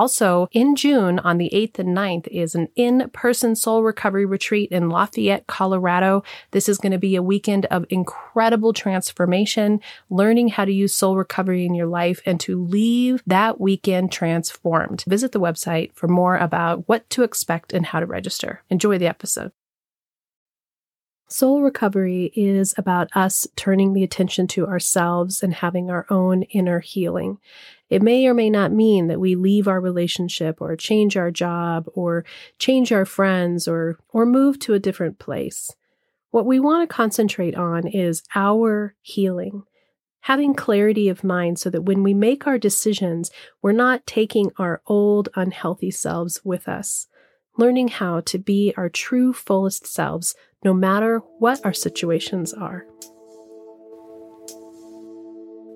Also, in June on the 8th and 9th is an in person soul Recovery Retreat in Lafayette, Colorado. This is going to be a weekend of incredible transformation, learning how to use soul recovery in your life and to leave that weekend transformed. Visit the website for more about what to expect and how to register. Enjoy the episode. Soul recovery is about us turning the attention to ourselves and having our own inner healing. It may or may not mean that we leave our relationship or change our job or change our friends or, or move to a different place. What we want to concentrate on is our healing, having clarity of mind so that when we make our decisions, we're not taking our old unhealthy selves with us learning how to be our true fullest selves no matter what our situations are.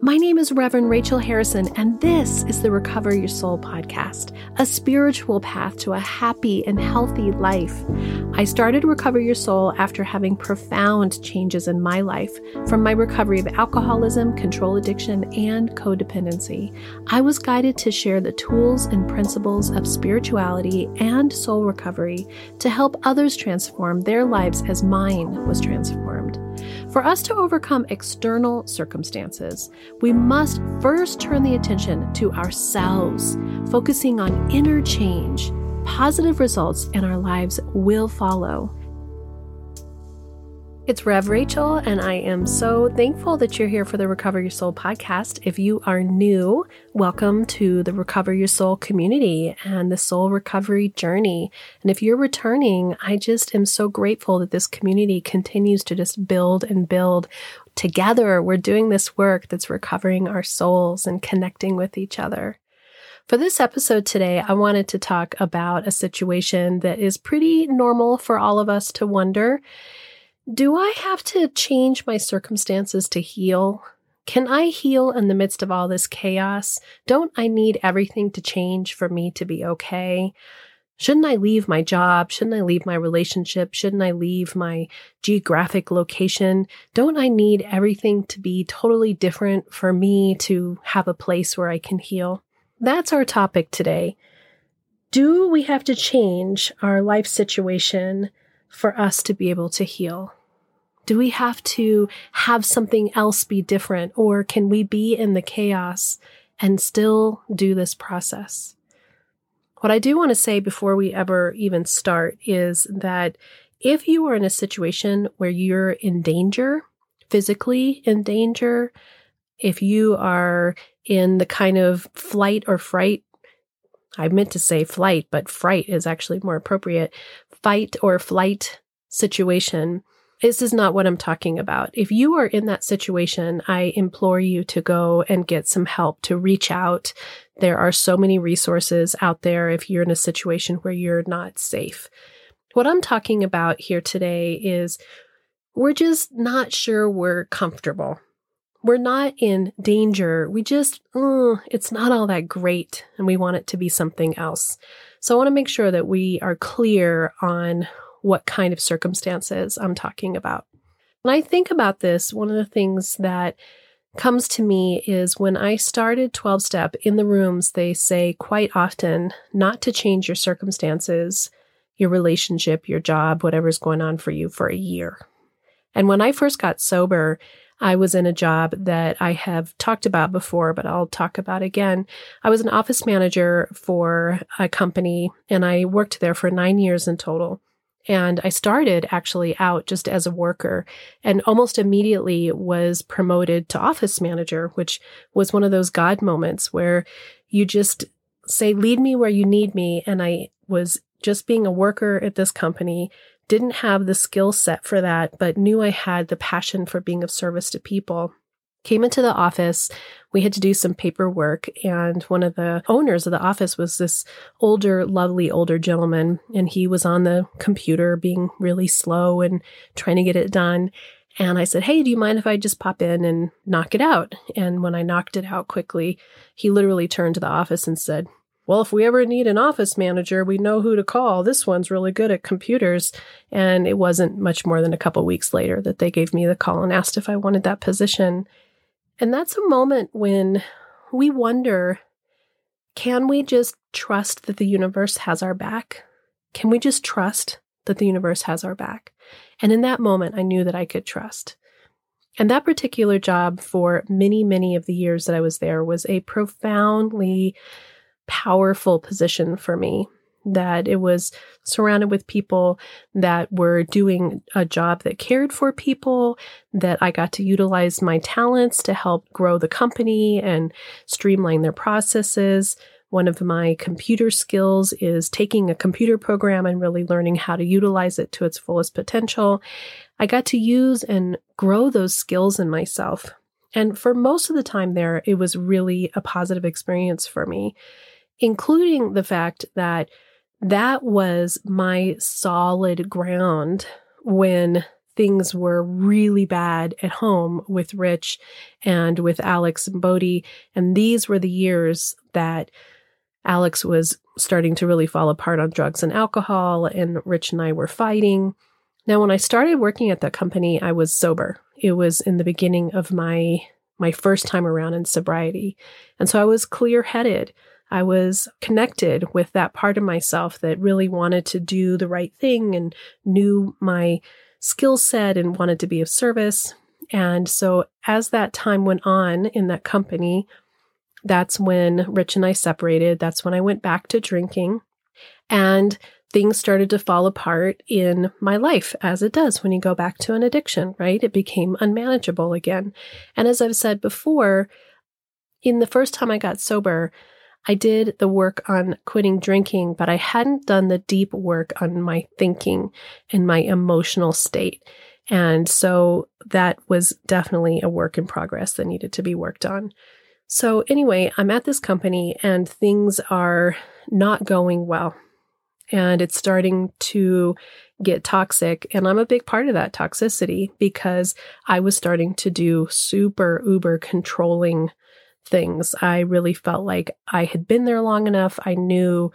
My name is Reverend Rachel Harrison, and this is the Recover Your Soul podcast, a spiritual path to a happy and healthy life. I started Recover Your Soul after having profound changes in my life from my recovery of alcoholism, control addiction, and codependency. I was guided to share the tools and principles of spirituality and soul recovery to help others transform their lives as mine was transformed. For us to overcome external circumstances, we must first turn the attention to ourselves, focusing on inner change. Positive results in our lives will follow. It's Rev Rachel, and I am so thankful that you're here for the Recover Your Soul podcast. If you are new, welcome to the Recover Your Soul community and the soul recovery journey. And if you're returning, I just am so grateful that this community continues to just build and build. Together, we're doing this work that's recovering our souls and connecting with each other. For this episode today, I wanted to talk about a situation that is pretty normal for all of us to wonder do I have to change my circumstances to heal? Can I heal in the midst of all this chaos? Don't I need everything to change for me to be okay? Shouldn't I leave my job? Shouldn't I leave my relationship? Shouldn't I leave my geographic location? Don't I need everything to be totally different for me to have a place where I can heal? That's our topic today. Do we have to change our life situation for us to be able to heal? Do we have to have something else be different, or can we be in the chaos and still do this process? What I do want to say before we ever even start is that if you are in a situation where you're in danger, physically in danger, if you are in the kind of flight or fright, I meant to say flight, but fright is actually more appropriate, fight or flight situation, this is not what I'm talking about. If you are in that situation, I implore you to go and get some help, to reach out. There are so many resources out there if you're in a situation where you're not safe. What I'm talking about here today is we're just not sure we're comfortable. We're not in danger. We just, uh, it's not all that great and we want it to be something else. So I want to make sure that we are clear on what kind of circumstances I'm talking about. When I think about this, one of the things that comes to me is when I started 12 step in the rooms, they say quite often not to change your circumstances, your relationship, your job, whatever's going on for you for a year. And when I first got sober, I was in a job that I have talked about before, but I'll talk about again. I was an office manager for a company and I worked there for nine years in total. And I started actually out just as a worker and almost immediately was promoted to office manager, which was one of those God moments where you just say, lead me where you need me. And I was just being a worker at this company, didn't have the skill set for that, but knew I had the passion for being of service to people. Came into the office we had to do some paperwork and one of the owners of the office was this older lovely older gentleman and he was on the computer being really slow and trying to get it done and I said, Hey, do you mind if I just pop in and knock it out? And when I knocked it out quickly, he literally turned to the office and said, Well, if we ever need an office manager, we know who to call. This one's really good at computers. And it wasn't much more than a couple weeks later that they gave me the call and asked if I wanted that position. And that's a moment when we wonder can we just trust that the universe has our back? Can we just trust that the universe has our back? And in that moment, I knew that I could trust. And that particular job for many, many of the years that I was there was a profoundly powerful position for me. That it was surrounded with people that were doing a job that cared for people, that I got to utilize my talents to help grow the company and streamline their processes, one of my computer skills is taking a computer program and really learning how to utilize it to its fullest potential. I got to use and grow those skills in myself. And for most of the time there, it was really a positive experience for me, including the fact that that was my solid ground when things were really bad at home with Rich and with Alex and Bodie. And these were the years that Alex was starting to really fall apart on drugs and alcohol, and Rich and I were fighting. Now, when I started working at that company, I was sober. It was in the beginning of my my first time around in sobriety. And so I was clear-headed. I was connected with that part of myself that really wanted to do the right thing and knew my skill set and wanted to be of service. And so as that time went on in that company, that's when Rich and I separated. That's when I went back to drinking. And things started to fall apart in my life, as it does when you go back to an addiction, right? It became unmanageable again. And as I've said before, in the first time I got sober, I did the work on quitting drinking, but I hadn't done the deep work on my thinking and my emotional state. And so that was definitely a work in progress that needed to be worked on. So, anyway, I'm at this company and things are not going well. And it's starting to get toxic. And I'm a big part of that toxicity because I was starting to do super uber controlling things. I really felt like I had been there long enough. I knew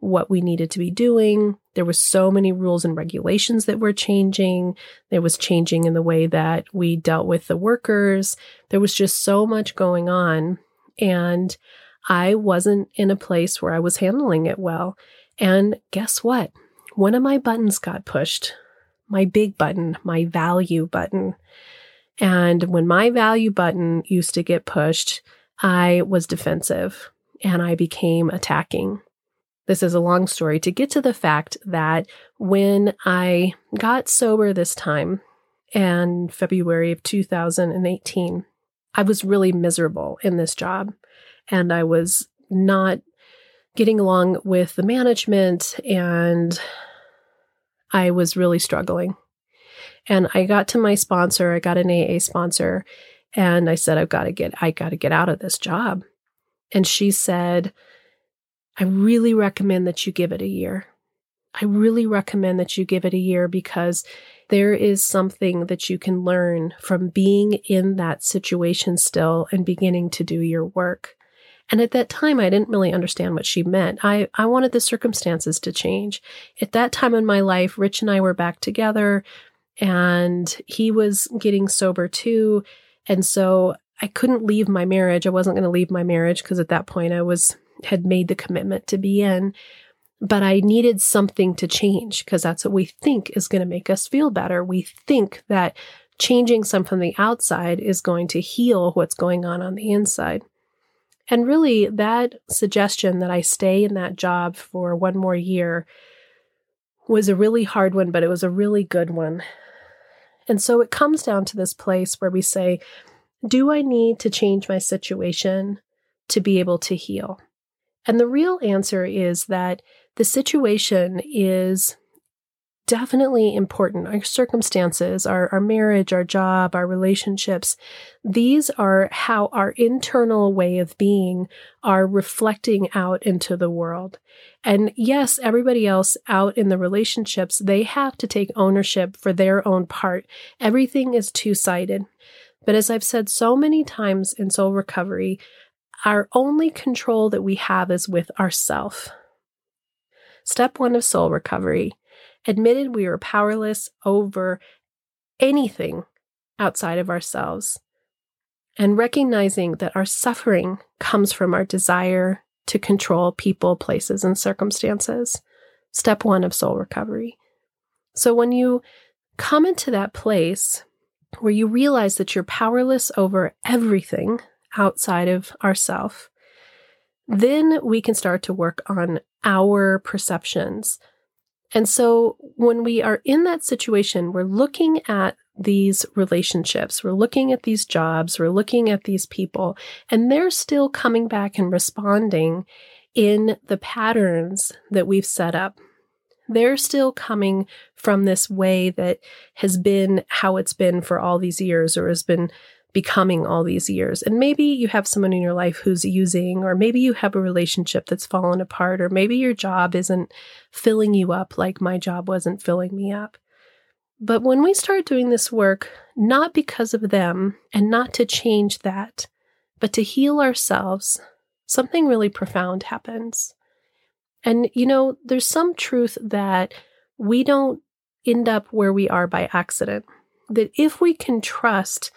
what we needed to be doing. There was so many rules and regulations that were changing. There was changing in the way that we dealt with the workers. There was just so much going on. And I wasn't in a place where I was handling it well. And guess what? One of my buttons got pushed, my big button, my value button. And when my value button used to get pushed, I was defensive and I became attacking. This is a long story to get to the fact that when I got sober this time in February of 2018, I was really miserable in this job and I was not getting along with the management and I was really struggling. And I got to my sponsor, I got an AA sponsor, and I said, I've got to get, I got to get out of this job. And she said, I really recommend that you give it a year. I really recommend that you give it a year because there is something that you can learn from being in that situation still and beginning to do your work. And at that time, I didn't really understand what she meant. I, I wanted the circumstances to change. At that time in my life, Rich and I were back together and he was getting sober too. And so I couldn't leave my marriage. I wasn't going to leave my marriage because at that point I was had made the commitment to be in. But I needed something to change because that's what we think is going to make us feel better. We think that changing something from the outside is going to heal what's going on on the inside. And really, that suggestion that I stay in that job for one more year was a really hard one, but it was a really good one. And so it comes down to this place where we say, Do I need to change my situation to be able to heal? And the real answer is that the situation is definitely important. Our circumstances, our, our marriage, our job, our relationships, these are how our internal way of being are reflecting out into the world. And yes, everybody else out in the relationships, they have to take ownership for their own part. Everything is two sided. But as I've said so many times in soul recovery, our only control that we have is with ourself. Step one of soul recovery admitted we are powerless over anything outside of ourselves, and recognizing that our suffering comes from our desire to control people, places, and circumstances. Step one of soul recovery. So when you come into that place where you realize that you're powerless over everything outside of ourself, then we can start to work on our perceptions and so when we are in that situation, we're looking at these relationships, we're looking at these jobs, we're looking at these people, and they're still coming back and responding in the patterns that we've set up. They're still coming from this way that has been how it's been for all these years or has been becoming all these years. And maybe you have someone in your life who's using, or maybe you have a relationship that's fallen apart, or maybe your job isn't filling you up like my job wasn't filling me up. But when we start doing this work, not because of them and not to change that, but to heal ourselves, something really profound happens. And, you know, there's some truth that we don't end up where we are by accident. That if we can trust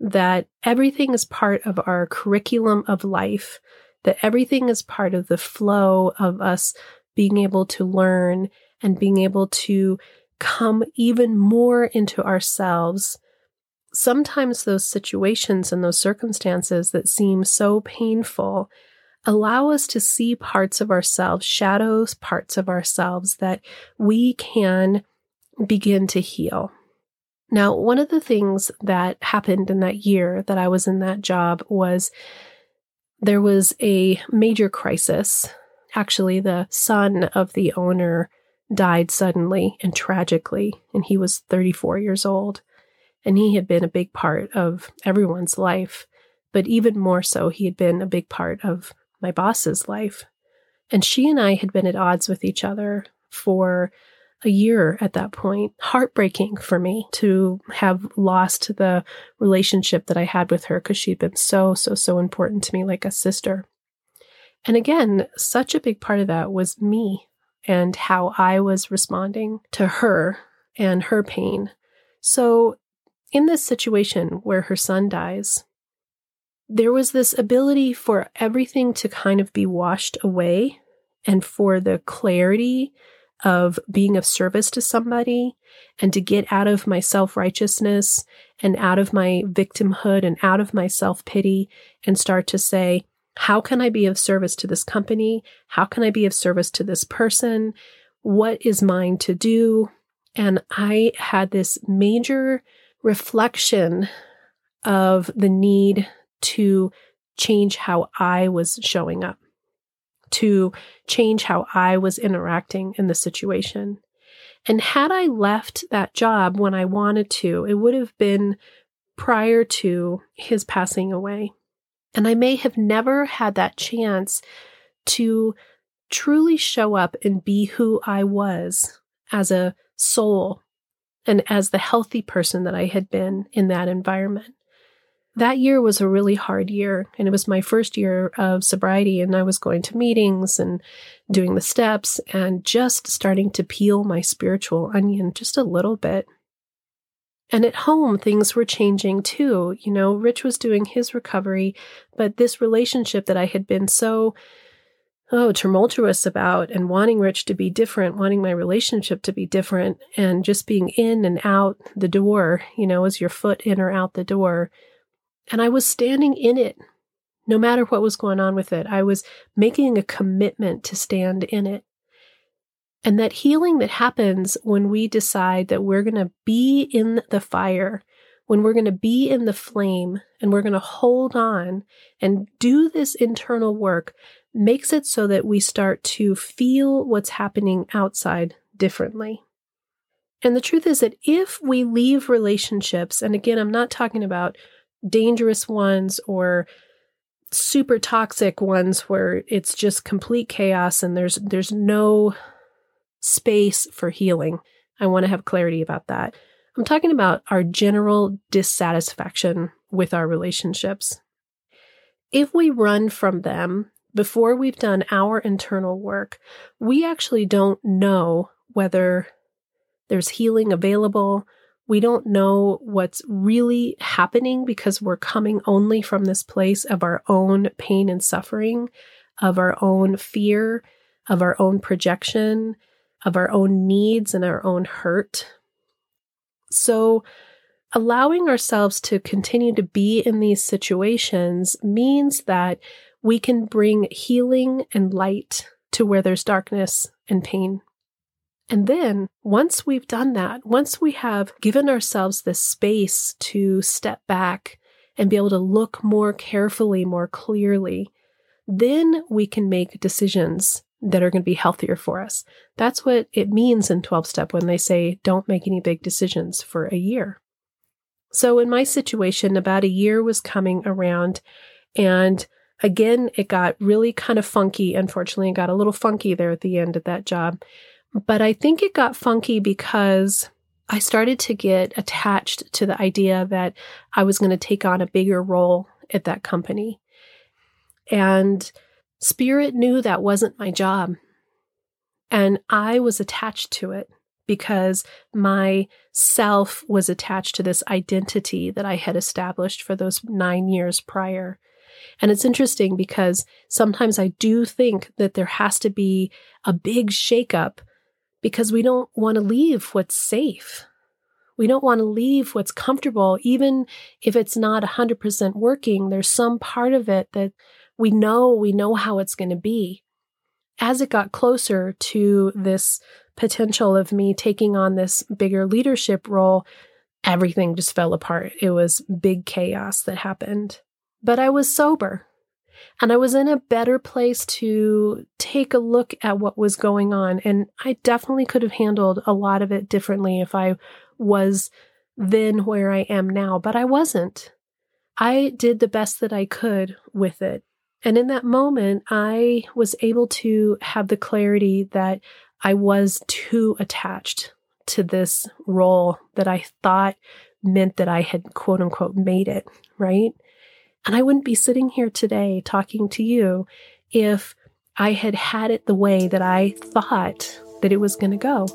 that everything is part of our curriculum of life, that everything is part of the flow of us being able to learn and being able to come even more into ourselves. Sometimes those situations and those circumstances that seem so painful allow us to see parts of ourselves, shadows, parts of ourselves that we can begin to heal. Now, one of the things that happened in that year that I was in that job was there was a major crisis. Actually, the son of the owner died suddenly and tragically, and he was 34 years old. And he had been a big part of everyone's life, but even more so, he had been a big part of my boss's life. And she and I had been at odds with each other for a year at that point. Heartbreaking for me to have lost the relationship that I had with her because she'd been so, so, so important to me, like a sister. And again, such a big part of that was me and how I was responding to her and her pain. So, in this situation where her son dies, there was this ability for everything to kind of be washed away and for the clarity of being of service to somebody and to get out of my self righteousness and out of my victimhood and out of my self pity and start to say, how can I be of service to this company? How can I be of service to this person? What is mine to do? And I had this major reflection of the need to change how I was showing up to change how I was interacting in the situation. And had I left that job when I wanted to, it would have been prior to his passing away. And I may have never had that chance to truly show up and be who I was as a soul and as the healthy person that I had been in that environment that year was a really hard year. And it was my first year of sobriety. And I was going to meetings and doing the steps and just starting to peel my spiritual onion just a little bit. And at home, things were changing too. You know, Rich was doing his recovery, but this relationship that I had been so, oh, tumultuous about and wanting Rich to be different, wanting my relationship to be different, and just being in and out the door, you know, as your foot in or out the door and I was standing in it no matter what was going on with it. I was making a commitment to stand in it. And that healing that happens when we decide that we're going to be in the fire, when we're going to be in the flame, and we're going to hold on and do this internal work, makes it so that we start to feel what's happening outside differently. And the truth is that if we leave relationships, and again, I'm not talking about dangerous ones or super toxic ones where it's just complete chaos and there's there's no space for healing. I want to have clarity about that. I'm talking about our general dissatisfaction with our relationships. If we run from them before we've done our internal work, we actually don't know whether there's healing available. We don't know what's really happening because we're coming only from this place of our own pain and suffering, of our own fear, of our own projection, of our own needs and our own hurt. So, allowing ourselves to continue to be in these situations means that we can bring healing and light to where there's darkness and pain. And then once we've done that, once we have given ourselves this space to step back and be able to look more carefully, more clearly, then we can make decisions that are going to be healthier for us. That's what it means in 12 step when they say don't make any big decisions for a year. So in my situation, about a year was coming around and again, it got really kind of funky. Unfortunately, it got a little funky there at the end of that job. But I think it got funky because I started to get attached to the idea that I was going to take on a bigger role at that company. And Spirit knew that wasn't my job. And I was attached to it because my self was attached to this identity that I had established for those nine years prior. And it's interesting because sometimes I do think that there has to be a big shakeup because we don't want to leave what's safe. We don't want to leave what's comfortable, even if it's not 100% working. There's some part of it that we know, we know how it's going to be. As it got closer to this potential of me taking on this bigger leadership role, everything just fell apart. It was big chaos that happened. But I was sober. And I was in a better place to take a look at what was going on. And I definitely could have handled a lot of it differently if I was then where I am now, but I wasn't. I did the best that I could with it. And in that moment, I was able to have the clarity that I was too attached to this role that I thought meant that I had quote unquote made it, right? And I wouldn't be sitting here today talking to you if I had had it the way that I thought that it was going to go.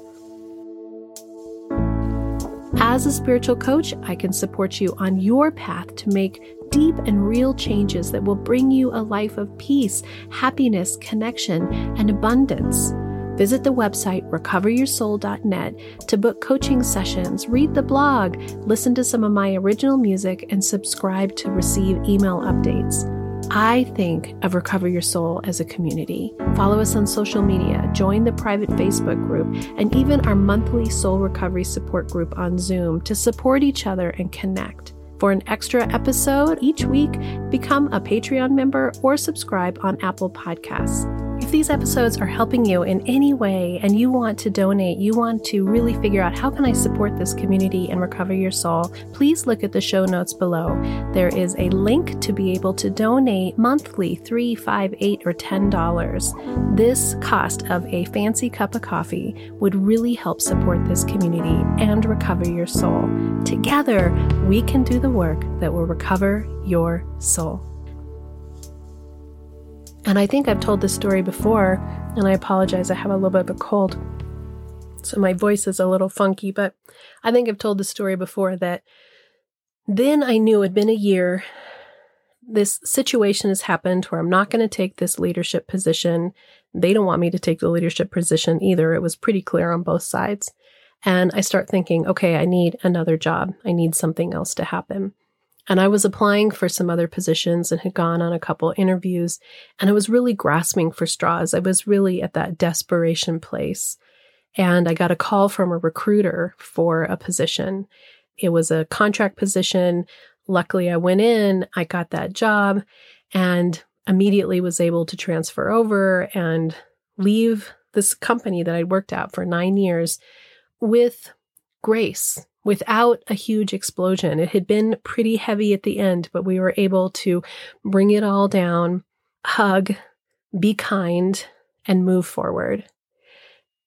As a spiritual coach, I can support you on your path to make deep and real changes that will bring you a life of peace, happiness, connection, and abundance. Visit the website recoveryoursoul.net to book coaching sessions, read the blog, listen to some of my original music, and subscribe to receive email updates. I think of Recover Your Soul as a community. Follow us on social media, join the private Facebook group, and even our monthly soul recovery support group on Zoom to support each other and connect. For an extra episode each week, become a Patreon member or subscribe on Apple Podcasts. If these episodes are helping you in any way and you want to donate, you want to really figure out how can I support this community and recover your soul, please look at the show notes below. There is a link to be able to donate monthly, three, five, eight, or ten dollars. This cost of a fancy cup of coffee would really help support this community and recover your soul. Together, we can do the work that will recover your soul. And I think I've told this story before, and I apologize, I have a little bit of a cold. So my voice is a little funky, but I think I've told the story before that then I knew it had been a year. This situation has happened where I'm not going to take this leadership position. They don't want me to take the leadership position either. It was pretty clear on both sides. And I start thinking, okay, I need another job. I need something else to happen. And I was applying for some other positions and had gone on a couple interviews. And I was really grasping for straws. I was really at that desperation place. And I got a call from a recruiter for a position. It was a contract position. Luckily, I went in, I got that job, and immediately was able to transfer over and leave this company that I'd worked at for nine years with grace without a huge explosion. It had been pretty heavy at the end, but we were able to bring it all down, hug, be kind, and move forward.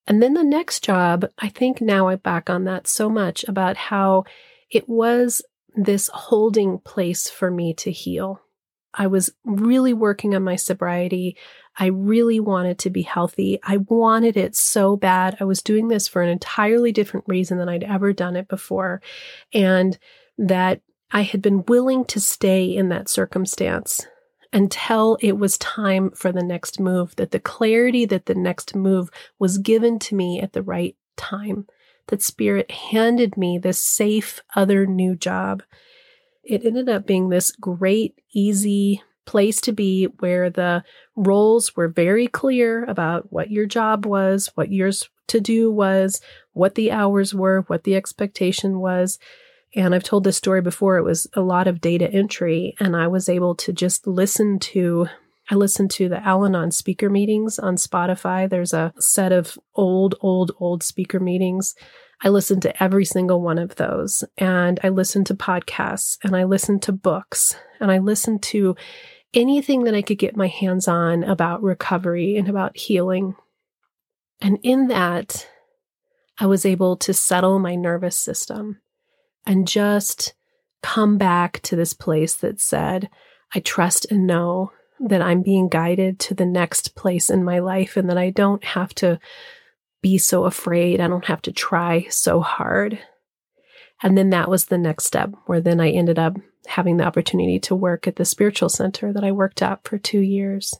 And then the next job, I think now I back on that so much about how it was this holding place for me to heal. I was really working on my sobriety. I really wanted to be healthy. I wanted it so bad. I was doing this for an entirely different reason than I'd ever done it before. And that I had been willing to stay in that circumstance until it was time for the next move, that the clarity that the next move was given to me at the right time, that Spirit handed me this safe other new job. It ended up being this great, easy place to be where the roles were very clear about what your job was, what yours to do was, what the hours were, what the expectation was. And I've told this story before. It was a lot of data entry, and I was able to just listen to. I listened to the Al Anon speaker meetings on Spotify. There's a set of old, old, old speaker meetings. I listened to every single one of those, and I listened to podcasts, and I listened to books, and I listened to anything that I could get my hands on about recovery and about healing. And in that, I was able to settle my nervous system and just come back to this place that said, I trust and know that I'm being guided to the next place in my life and that I don't have to be so afraid. I don't have to try so hard. And then that was the next step where then I ended up having the opportunity to work at the spiritual center that I worked at for two years.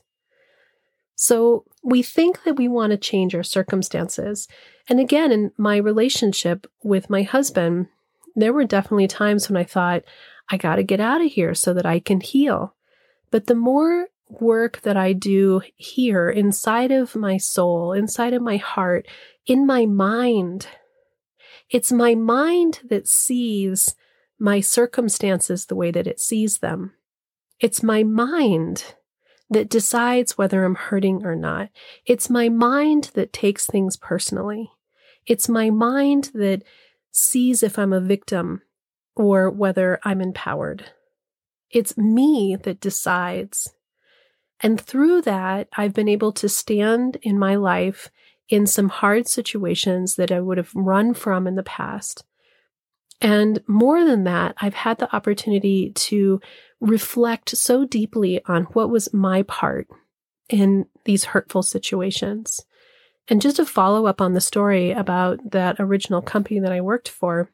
So we think that we want to change our circumstances. And again, in my relationship with my husband, there were definitely times when I thought, I got to get out of here so that I can heal. But the more work that I do here inside of my soul, inside of my heart, in my mind, it's my mind that sees my circumstances the way that it sees them. It's my mind that decides whether I'm hurting or not. It's my mind that takes things personally. It's my mind that sees if I'm a victim or whether I'm empowered. It's me that decides. And through that, I've been able to stand in my life in some hard situations that I would have run from in the past. And more than that, I've had the opportunity to reflect so deeply on what was my part in these hurtful situations. And just to follow up on the story about that original company that I worked for,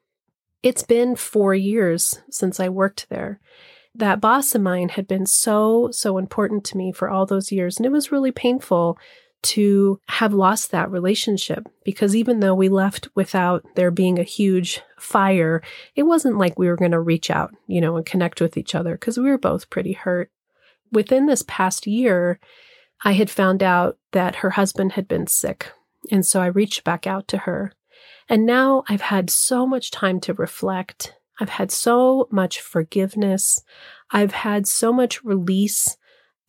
it's been four years since I worked there. That boss of mine had been so, so important to me for all those years. And it was really painful to have lost that relationship because even though we left without there being a huge fire, it wasn't like we were going to reach out, you know, and connect with each other because we were both pretty hurt. Within this past year, I had found out that her husband had been sick. And so I reached back out to her. And now I've had so much time to reflect. I've had so much forgiveness. I've had so much release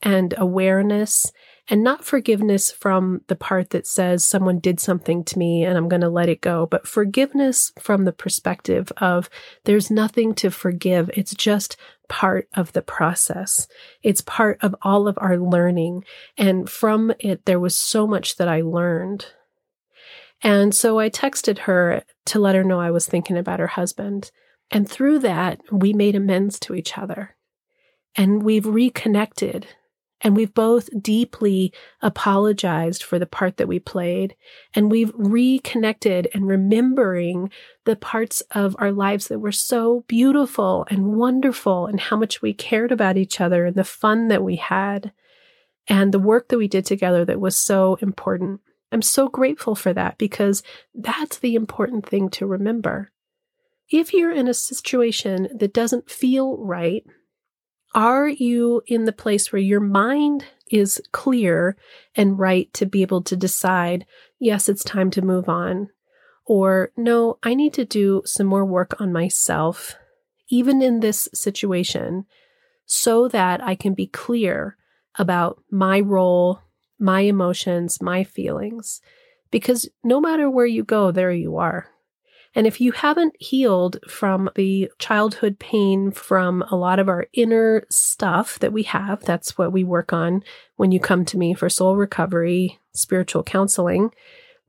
and awareness and not forgiveness from the part that says someone did something to me and I'm going to let it go, but forgiveness from the perspective of there's nothing to forgive. It's just part of the process. It's part of all of our learning. And from it, there was so much that I learned. And so I texted her to let her know I was thinking about her husband. And through that, we made amends to each other. And we've reconnected and we've both deeply apologized for the part that we played. And we've reconnected and remembering the parts of our lives that were so beautiful and wonderful and how much we cared about each other and the fun that we had and the work that we did together that was so important. I'm so grateful for that because that's the important thing to remember. If you're in a situation that doesn't feel right, are you in the place where your mind is clear and right to be able to decide, yes, it's time to move on? Or, no, I need to do some more work on myself, even in this situation, so that I can be clear about my role, my emotions, my feelings. Because no matter where you go, there you are. And if you haven't healed from the childhood pain, from a lot of our inner stuff that we have, that's what we work on when you come to me for soul recovery, spiritual counseling.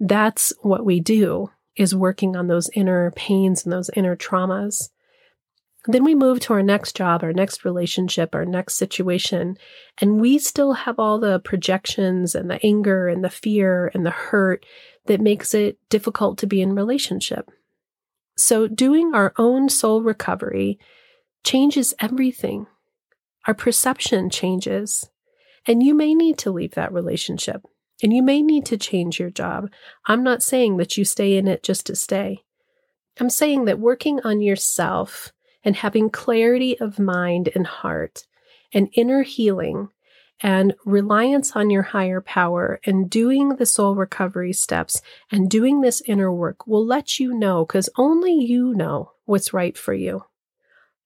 That's what we do is working on those inner pains and those inner traumas. Then we move to our next job, our next relationship, our next situation, and we still have all the projections and the anger and the fear and the hurt that makes it difficult to be in relationship. So, doing our own soul recovery changes everything. Our perception changes, and you may need to leave that relationship and you may need to change your job. I'm not saying that you stay in it just to stay. I'm saying that working on yourself and having clarity of mind and heart and inner healing and reliance on your higher power and doing the soul recovery steps and doing this inner work will let you know because only you know what's right for you.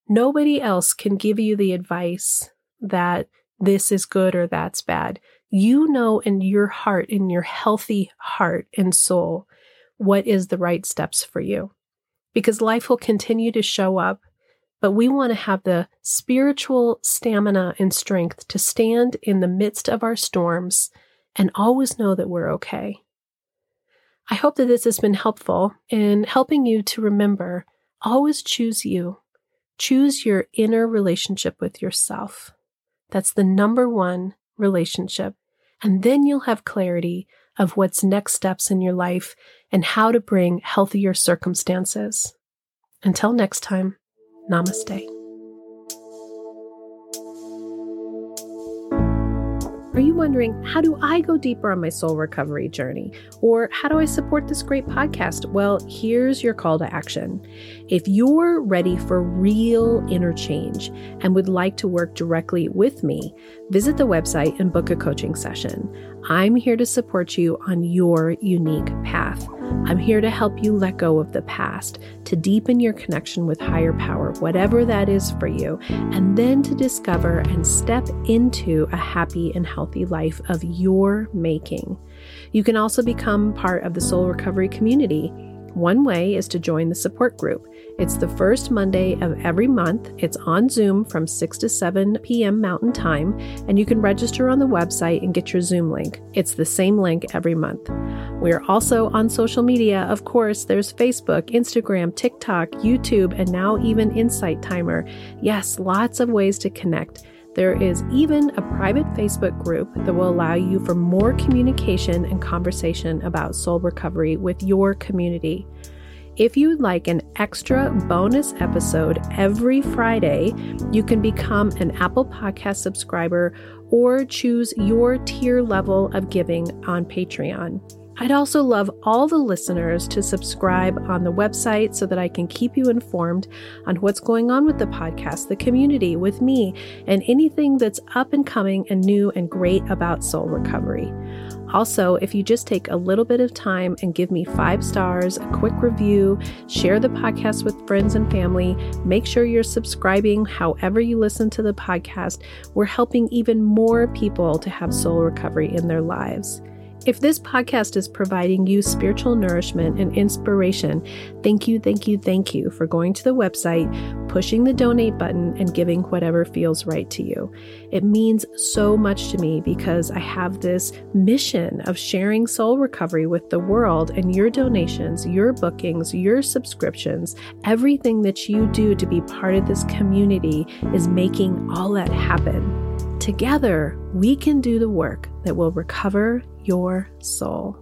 Nobody else can give you the advice that this is good or that's bad. You know in your heart, in your healthy heart and soul, what is the right steps for you. Because life will continue to show up but we want to have the spiritual stamina and strength to stand in the midst of our storms and always know that we're okay. I hope that this has been helpful in helping you to remember always choose you. Choose your inner relationship with yourself. That's the number one relationship. And then you'll have clarity of what's next steps in your life and how to bring healthier circumstances. Until next time. Namaste. Are you wondering, how do I go deeper on my soul recovery journey? Or how do I support this great podcast? Well, here's your call to action. If you're ready for real inner change and would like to work directly with me, visit the website and book a coaching session. I'm here to support you on your unique path. I'm here to help you let go of the past, to deepen your connection with higher power, whatever that is for you, and then to discover and step into a happy and healthy life of your making. You can also become part of the Soul Recovery community. One way is to join the support group. It's the first Monday of every month. It's on Zoom from 6 to 7 p.m. Mountain Time, and you can register on the website and get your Zoom link. It's the same link every month. We are also on social media. Of course, there's Facebook, Instagram, TikTok, YouTube, and now even Insight Timer. Yes, lots of ways to connect. There is even a private Facebook group that will allow you for more communication and conversation about soul recovery with your community. If you'd like an extra bonus episode every Friday, you can become an Apple Podcast subscriber or choose your tier level of giving on Patreon. I'd also love all the listeners to subscribe on the website so that I can keep you informed on what's going on with the podcast, the community, with me, and anything that's up and coming and new and great about soul recovery. Also, if you just take a little bit of time and give me five stars, a quick review, share the podcast with friends and family, make sure you're subscribing however you listen to the podcast, we're helping even more people to have soul recovery in their lives. If this podcast is providing you spiritual nourishment and inspiration, thank you, thank you, thank you for going to the website, pushing the donate button, and giving whatever feels right to you. It means so much to me because I have this mission of sharing soul recovery with the world, and your donations, your bookings, your subscriptions, everything that you do to be part of this community is making all that happen. Together, we can do the work that will recover your soul.